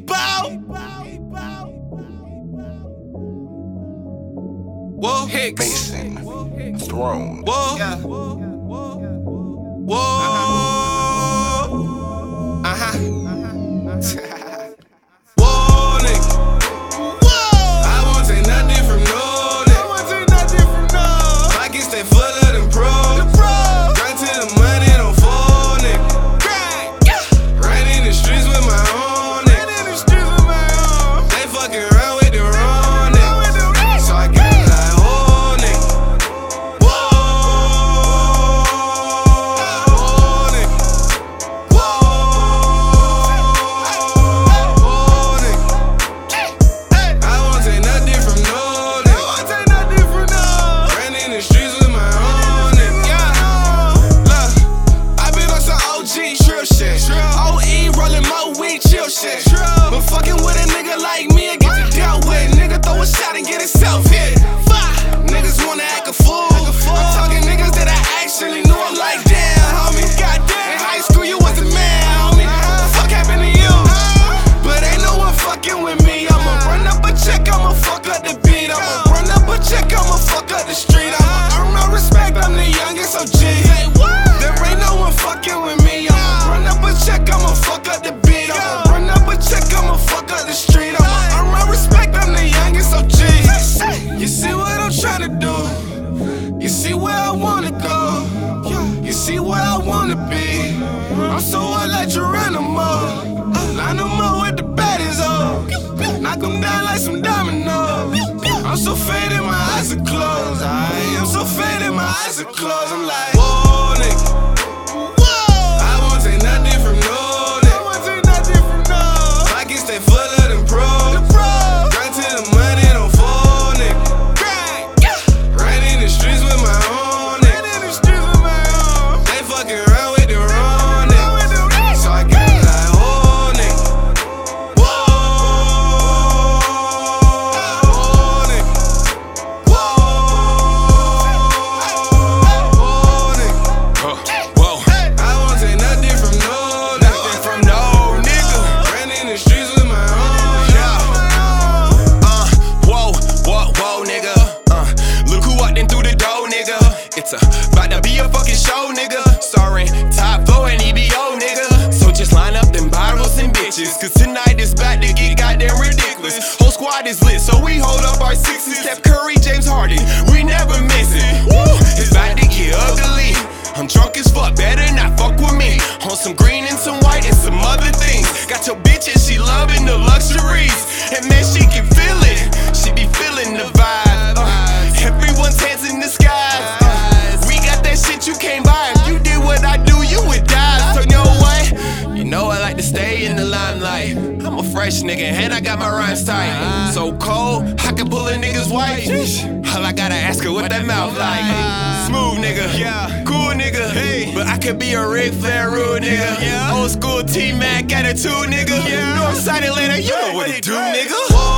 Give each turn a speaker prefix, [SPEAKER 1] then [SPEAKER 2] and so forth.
[SPEAKER 1] bow. Whoa, Hicks.
[SPEAKER 2] Mason, Throne,
[SPEAKER 1] Whoa.
[SPEAKER 3] Yeah.
[SPEAKER 1] Whoa. Uh-huh. Up the beat. I'ma run up a check, I'ma fuck up the street. I'ma earn my respect, I'm the youngest OG. You see what I'm trying to do? You see where I wanna go? You see where I wanna be? I'm so like Geronimo. Line them up with the baddies on. Knock them down like some dominoes. I'm so faded, my eyes are closed. I am so faded, my eyes are closed. I'm like, whoa,
[SPEAKER 4] Cause tonight is about to get goddamn ridiculous. Whole squad is lit, so we hold up our sixes. Steph Curry, James Harden, we never miss it. Woo, it's about to get ugly. I'm drunk as fuck, better not fuck with me. On some green and some white and some other things. Got your bitch and she loving the luxuries. And man, she can feel it. She be feeling the vibe. Uh, everyone's hands in the sky. Fresh nigga and I got my rhymes tight. So cold, I can pull a nigga's white. All I gotta ask her what that mouth like. Smooth nigga, yeah, cool nigga. Hey, but I could be a Ric Flair rude nigga. Yeah. Old school T Mac attitude nigga. Yeah. Northside Atlanta, you know what to do, nigga.